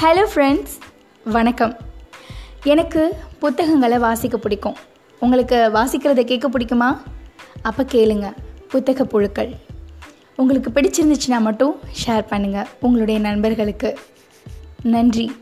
Hello friends வணக்கம். எனக்கு புத்தகங்களை வாசிக்க பிடிக்கும். உங்களுக்கு வாசிக்கிறத கேட்க பிடிக்குமா? அப்போ கேளுங்க. புத்தக புழுக்கள். உங்களுக்கு பிடிச்சிருந்துச்சுன்னா மட்டும் ஷேர் பண்ணுங்கள் உங்களுடைய நண்பர்களுக்கு. நன்றி.